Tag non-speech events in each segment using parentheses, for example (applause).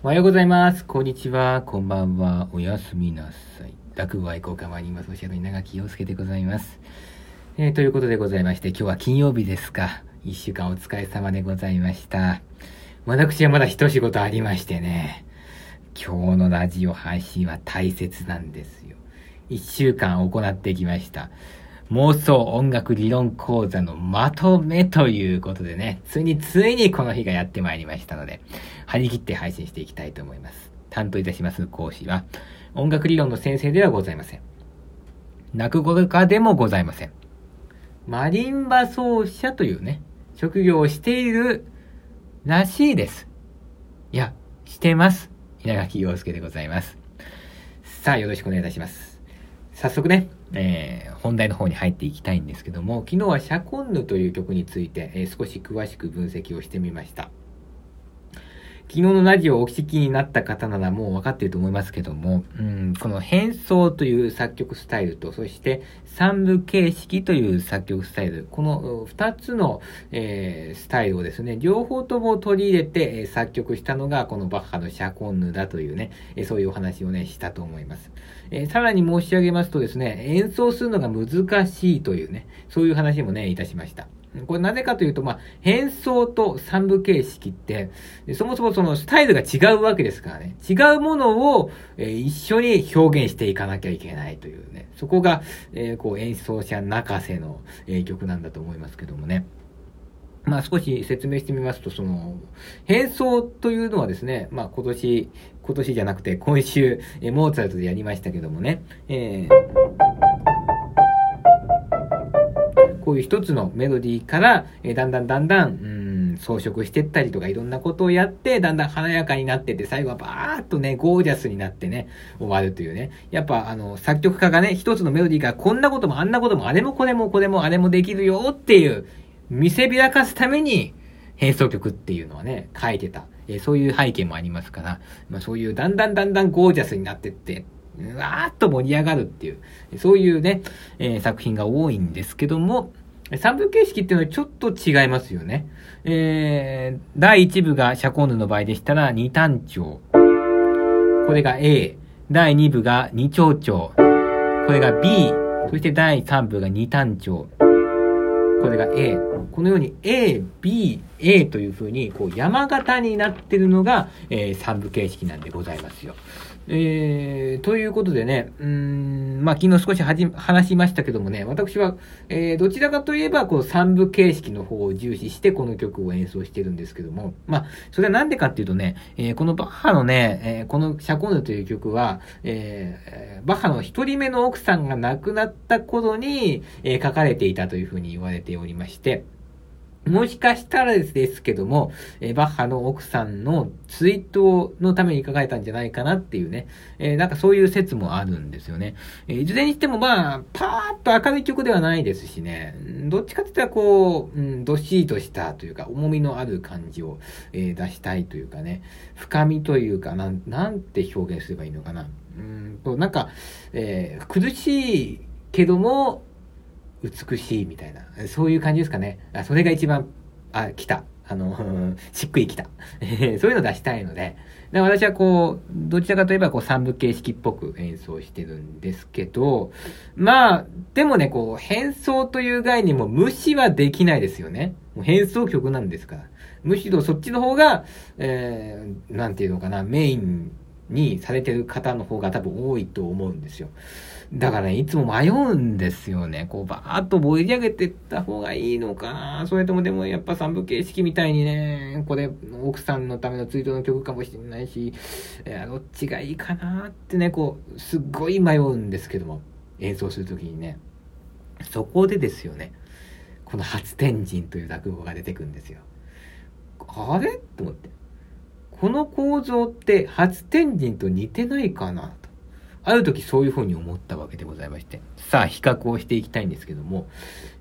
おはようございます。こんにちは。こんばんは。おやすみなさい。落語愛好家マリンマスオシャの稲垣陽介でございます。えー、ということでございまして、今日は金曜日ですか。一週間お疲れ様でございました。私はまだ一仕事ありましてね。今日のラジオ配信は大切なんですよ。一週間行ってきました。妄想音楽理論講座のまとめということでね、ついについにこの日がやってまいりましたので、張り切って配信していきたいと思います。担当いたします講師は、音楽理論の先生ではございません。落語家でもございません。マリンバ奏者というね、職業をしているらしいです。いや、してます。稲垣陽介でございます。さあ、よろしくお願いいたします。早速ね、えー、本題の方に入っていきたいんですけども、昨日はシャコンヌという曲について、えー、少し詳しく分析をしてみました。昨日のラジオをお聞きになった方ならもう分かっていると思いますけども、うん、この変奏という作曲スタイルと、そして三部形式という作曲スタイル、この二つの、えー、スタイルをですね、両方とも取り入れて、え、作曲したのがこのバッハのシャコンヌだというね、え、そういうお話をね、したと思います。えー、さらに申し上げますとですね、演奏するのが難しいというね、そういう話もね、いたしました。これなぜかというと、まあ、変奏と三部形式って、そもそもそのスタイルが違うわけですからね。違うものを、えー、一緒に表現していかなきゃいけないというね。そこが、えー、こう演奏者泣かせの、えー、曲なんだと思いますけどもね。まあ少し説明してみますと、その、変奏というのはですね、まあ今年、今年じゃなくて今週、え、モーツァルトでやりましたけどもね、えー、こういう一つのメロディーから、えー、だんだんだんだん、うん、装飾してったりとかいろんなことをやって、だんだん華やかになってて、最後はバーッとね、ゴージャスになってね、終わるというね。やっぱあの、作曲家がね、一つのメロディーからこんなこともあんなことも、あれもこれもこれもあれもできるよっていう、見せびらかすために、変奏曲っていうのはね、書いてた。えー、そういう背景もありますから、まあそういうだんだんだんだんゴージャスになってって、うわーっと盛り上がるっていう、そういうね、えー、作品が多いんですけども、三部形式っていうのはちょっと違いますよね。えー、第1部がシャコンヌの場合でしたら二単調。これが A。第2部が二長調。これが B。そして第3部が二単調。これが A。このように A、B、A というふうに、こう山形になってるのが、えー、三部形式なんでございますよ。えー、ということでね、うん、まあ、昨日少しはじ話しましたけどもね、私は、えー、どちらかといえば、こう、三部形式の方を重視して、この曲を演奏してるんですけども、まあ、それはなんでかっていうとね、えー、このバッハのね、えー、このシャコンヌという曲は、えー、バッハの一人目の奥さんが亡くなった頃に、えー、書かれていたというふうに言われておりまして、もしかしたらですけども、えー、バッハの奥さんの追悼のために書かれたんじゃないかなっていうね、えー、なんかそういう説もあるんですよね。えー、いずれにしてもまあ、パーッと明るい曲ではないですしね、どっちかって言ったらこう、うん、どっしりとしたというか、重みのある感じを、え出したいというかね、深みというか、なん、なんて表現すればいいのかな。うんと、なんか、え苦しいけども、美しいみたいな、そういう感じですかね。あそれが一番、あ、来た。あの、(laughs) しっくりきた。(laughs) そういうの出したいので、で私はこう、どちらかといえばこう三部形式っぽく演奏してるんですけど、まあ、でもね、こう、変奏という概念も無視はできないですよね。もう変奏曲なんですから。むしろそっちの方が、えー、なんていうのかな、メインにされてる方の方が多分多いと思うんですよ。だからね、いつも迷うんですよね。こう、バーッと盛り上げてった方がいいのかそれともでもやっぱ三部形式みたいにね、これ、奥さんのための追悼の曲かもしれないし、えー、どっちがいいかなってね、こう、すっごい迷うんですけども、演奏するときにね。そこでですよね、この初天神という落語が出てくるんですよ。あれ？と思って。この構造って初天神と似てないかな？ある時そういうふうに思ったわけでございまして。さあ、比較をしていきたいんですけども。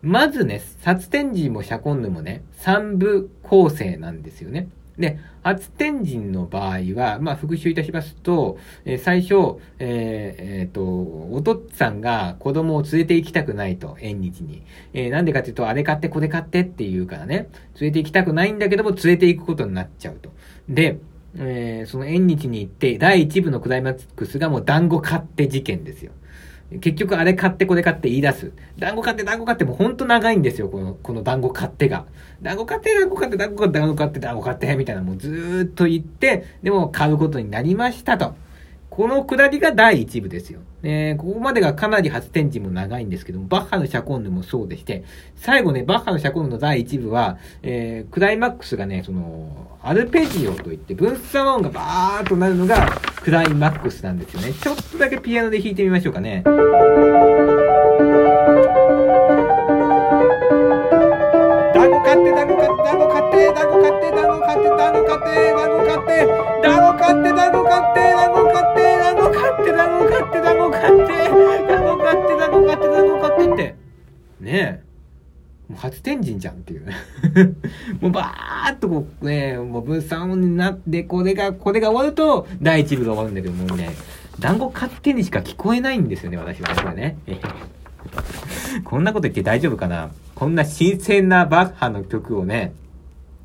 まずね、初天神もシャコンヌもね、三部構成なんですよね。で、初天神の場合は、まあ、復習いたしますと、えー、最初、えー、えー、と、お父っつぁんが子供を連れて行きたくないと、縁日に。えー、なんでかっていうと、あれ買ってこれ買ってって言うからね、連れて行きたくないんだけども、連れて行くことになっちゃうと。で、えー、その縁日に行って、第1部のクライマックスがもう団子買って事件ですよ。結局あれ買ってこれ買って言い出す。団子買って団子買ってもうほんと長いんですよ、この、この団子買ってが。団子買って団子買って団子買って団子買って団子買ってみたいなもうずーっと言って、でも買うことになりましたと。この下りが第1部ですよ。えー、ここまでがかなり発展時も長いんですけども、バッハのシャコンヌもそうでして、最後ね、バッハのシャコンヌの第1部は、えー、クライマックスがね、その、アルペジオといって、分散音がバーっとなるのがクライマックスなんですよね。ちょっとだけピアノで弾いてみましょうかね。もう初天神じゃんっていう (laughs) もうバーっとこうね、もう分散音になって、これが、これが終わると、第一部が終わるんだけど、もうね、団子勝手にしか聞こえないんですよね、私は。これね。(laughs) こんなこと言って大丈夫かな？こんな新鮮なバッハの曲をね、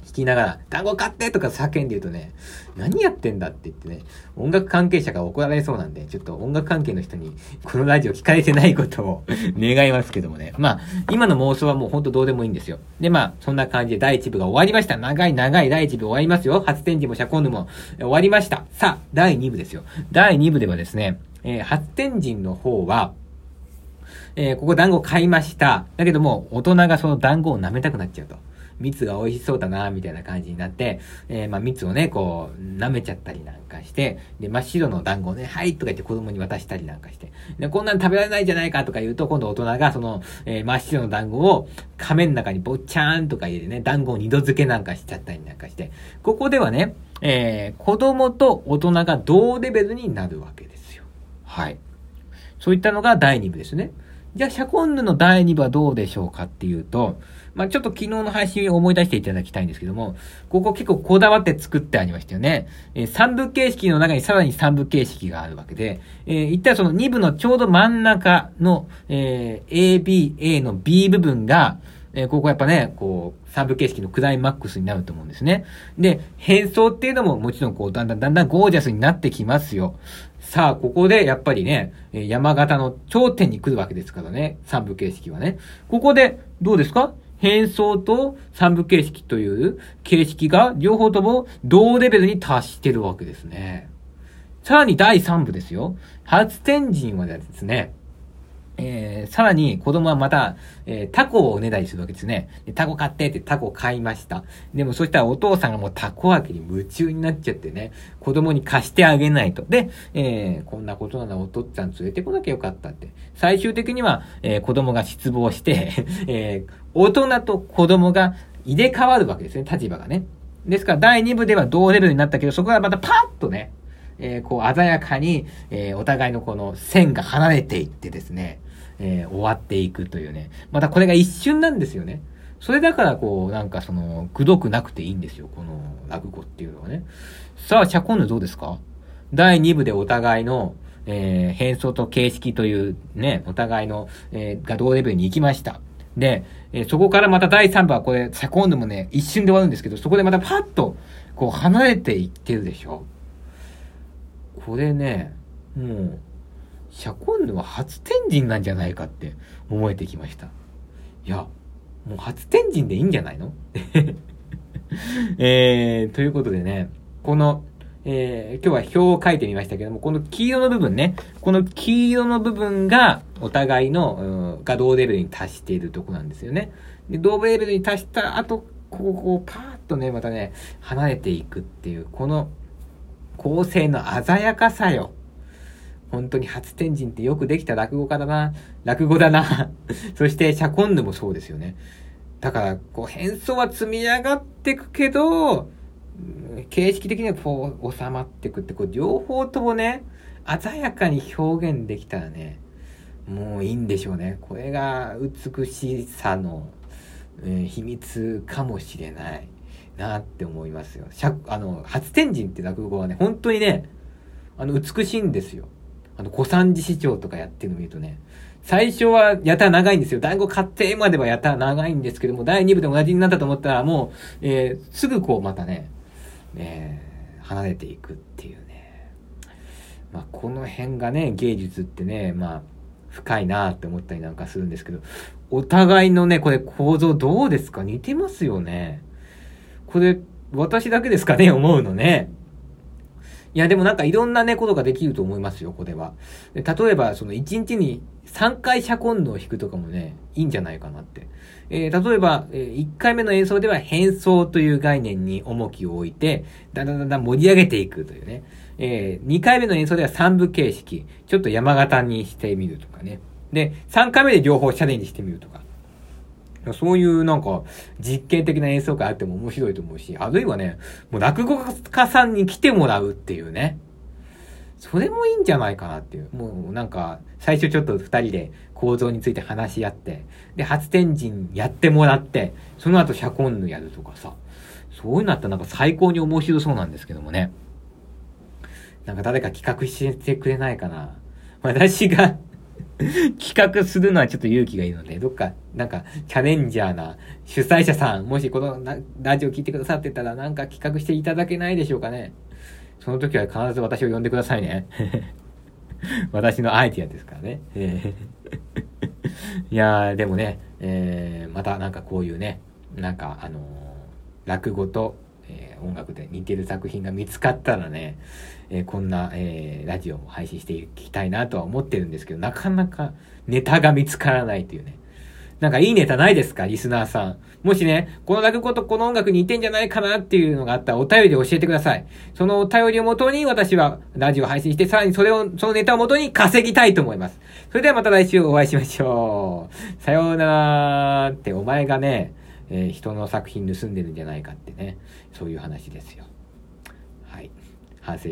弾きながら、団子買ってとか叫んで言うとね、何やってんだって言ってね、音楽関係者が怒られそうなんで、ちょっと音楽関係の人にこのラジオ聞かれてないことを (laughs) 願いますけどもね。まあ、今の妄想はもうほんとどうでもいいんですよ。で、まあ、そんな感じで第1部が終わりました。長い長い第1部終わりますよ。初展示もシャコンヌも終わりました。さあ、第2部ですよ。第2部ではですね、えー、初天神の方は、えー、ここ団子買いました。だけども、大人がその団子を舐めたくなっちゃうと。蜜が美味しそうだな、みたいな感じになって、えー、まあ、蜜をね、こう、舐めちゃったりなんかして、で、真っ白の団子をね、はいとか言って子供に渡したりなんかして、で、こんなん食べられないじゃないかとか言うと、今度大人がその、えー、真っ白の団子を亀の中にぼっちゃーんとか入れてね、団子を二度漬けなんかしちゃったりなんかして、ここではね、えー、子供と大人が同レベルになるわけですよ。はい。そういったのが第2部ですね。じゃあ、シャコンヌの第2部はどうでしょうかっていうと、まあ、ちょっと昨日の配信を思い出していただきたいんですけども、ここ結構こだわって作ってありましたよね。えー、3部形式の中にさらに3部形式があるわけで、えー、一体その2部のちょうど真ん中の、えー、A、B、A の B 部分が、えー、ここやっぱね、こう、3部形式のクライマックスになると思うんですね。で、変装っていうのももちろんこう、だんだんだんだんゴージャスになってきますよ。さあ、ここでやっぱりね、山形の頂点に来るわけですからね、3部形式はね。ここで、どうですか？変装と三部形式という形式が両方とも同レベルに達してるわけですね。さらに第3部ですよ。初天神はですね、えー、さらに子供はまた、えー、タコをおねだりするわけですね。でタコ買ってってタコ買いました。でもそしたらお父さんがもうタコ揚げに夢中になっちゃってね、子供に貸してあげないと。で、えー、こんなことならお父さん連れてこなきゃよかったって。最終的には、えー、子供が失望して (laughs) えー、大人と子供が入れ替わるわけですね、立場がね。ですから第2部では同レベルになったけど、そこからまたパッとね、えー、こう鮮やかに、えー、お互いのこの線が離れていってですね、えー、終わっていくというね。またこれが一瞬なんですよね。それだからこう、なんかその、くどくなくていいんですよ、この落語っていうのはね。さあ、シャコンヌどうですか？第2部でお互いの、えー、変装と形式というね、お互いの、えー、が同レベルに行きました。で、えー、そこからまた第3部はこれ、シャコンヌもね、一瞬で終わるんですけど、そこでまたパッと、こう離れていってるでしょ。これね、もう、シャコンヌは初天神なんじゃないかって思えてきました。いや、もう初天神でいいんじゃないの？(laughs) えー、ということでね、この、えー、今日は表を書いてみましたけども、この黄色の部分ね、この黄色の部分がお互いの、が同レベルに達しているとこなんですよね。で、同レベルに達した後、ここ、こう、パーッとね、またね、離れていくっていう、この構成の鮮やかさよ。本当に初天神ってよくできた落語家だな。落語だな。(laughs) そして、シャコンヌもそうですよね。だから、こう、変装は積み上がってくけど、形式的にはこう、収まってくって、こう、両方ともね、鮮やかに表現できたらね、もういいんでしょうね。これが美しさの、えー、秘密かもしれないなって思いますよ。あの、初天神って落語はね、本当にね、あの、美しいんですよ。あの、小三治市長とかやってるの見るとね、最初はやたら長いんですよ。団子買ってまではやたら長いんですけども、第2部で同じになったと思ったら、もう、えー、すぐこうまたね、えー離れていくっていうね。まあ、この辺がね、芸術ってね、まあ、深いなって思ったりなんかするんですけど、お互いのね、これ構造どうですか？似てますよね。これ、私だけですかね思うのね。いや、でもなんかいろんなね、ことができると思いますよ、これは。で例えば、その1日に3回シャコンドを弾くとかもね、いいんじゃないかなって。えー、例えば、えー、1回目の演奏では変奏という概念に重きを置いて、だんだんだんだん盛り上げていくというね。えー、2回目の演奏では3部形式、ちょっと山形にしてみるとかね。で、3回目で両方チャレンジしてみるとか。そういうなんか実験的な演奏会あっても面白いと思うし、あるいはね、もう落語家さんに来てもらうっていうね。それもいいんじゃないかなっていう。もうなんか、最初ちょっと二人で構造について話し合って、で、初天神やってもらって、その後シャコンヌやるとかさ。そういうのあったらなんか最高に面白そうなんですけどもね。なんか誰か企画してくれないかな。私が (laughs) 企画するのはちょっと勇気がいるので、どっか、なんか、チャレンジャーな主催者さん、もしこのラジオ聞いてくださってたら、なんか企画していただけないでしょうかね。その時は必ず私を呼んでくださいね。(laughs) 私のアイディアですからね。(laughs) いやー、でもね、えー、またなんかこういうね、なんかあのー、落語と、えー、音楽で似てる作品が見つかったらね、え、こんな、え、ラジオも配信していきたいなとは思ってるんですけど、なかなかネタが見つからないというね。なんかいいネタないですか？リスナーさん。もしね、この落語とこの音楽に似てんじゃないかなっていうのがあったらお便りで教えてください。そのお便りをもとに私はラジオ配信して、さらにそれを、そのネタをもとに稼ぎたいと思います。それではまた来週お会いしましょう。さようならって、お前がね、えー、人の作品盗んでるんじゃないかってね、そういう話ですよ。はい。反省